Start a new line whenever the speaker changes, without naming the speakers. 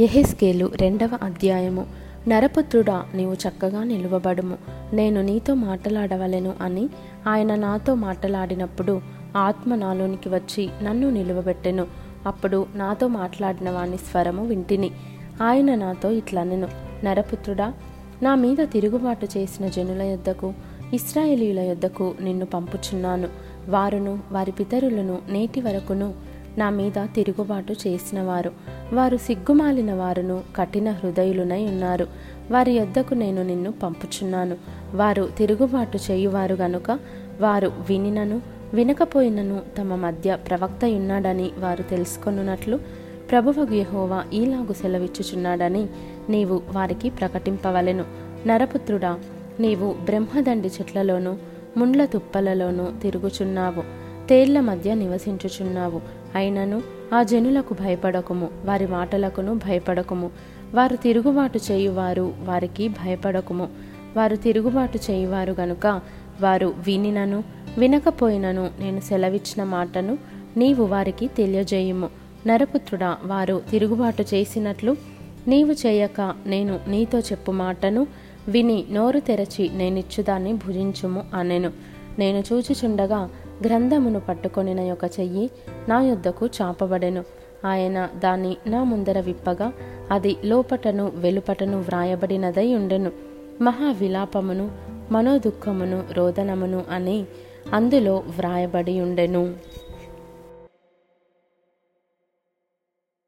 ఎహెస్కేలు రెండవ అధ్యాయము. నరపుత్రుడా నీవు చక్కగా నిలువబడుము. నేను నీతో మాట్లాడవలెను అని ఆయన నాతో మాట్లాడినప్పుడు ఆత్మ నాలోనికి వచ్చి నన్ను నిలువబెట్టెను. అప్పుడు నాతో మాట్లాడిన వాని స్వరము వింటిని. ఆయన నాతో ఇట్లనెను. నరపుత్రుడా నా మీద తిరుగుబాటు చేసిన జనుల యొద్దకు ఇస్రాయేలీల యొద్దకు నిన్ను పంపుచున్నాను. వారును వారి పితరులను నేటి వరకును నా మీద తిరుగుబాటు చేసిన వారు సిగ్గుమాలిన వారును కఠిన హృదయులునై ఉన్నారు. వారి యొద్దకు నేను నిన్ను పంపుచున్నాను. వారు తిరుగుబాటు చేయువారు గనుక వారు వినినను వినకపోయినను తమ మధ్య ప్రవక్త ఉన్నాడని వారు తెలుసుకొనున్నట్లు ప్రభువగు యెహోవా ఈలాగు సెలవిచ్చుచున్నాడని నీవు వారికి ప్రకటింపవలెను. నరపుత్రుడా నీవు బ్రహ్మదండి చెట్లలోనూ ముండ్ల తుప్పలలోనూ తిరుగుచున్నావు. తేళ్ళ మధ్య నివసించుచున్నావు. అయినను ఆ జనులకు భయపడకుము వారి మాటలకును భయపడకుము. వారు తిరుగుబాటు చేయువారు వారికి భయపడకుము. వారు తిరుగుబాటు చేయువారు గనుక వారు వినినను వినకపోయినను నేను సెలవిచ్చిన మాటను నీవు వారికి తెలియజేయుము. నరపుత్రుడా వారు తిరుగుబాటు చేసినట్లు నీవు చేయక నేను నీతో చెప్పు మాటను విని నోరు తెరచి నేనిచ్చుదాన్ని భుజించుము అనెను. నేను చూచిచుండగా గ్రంథమును పట్టుకొనిన యొక్క చెయ్యి నా యొద్దకు చాపబడెను. ఆయన దాన్ని నా ముందర విప్పగా అది లోపటను వెలుపటను వ్రాయబడినదై ఉండెను. మహా విలాపమును మనోదుఖమును రోదనమును అని అందులో వ్రాయబడి ఉండెను.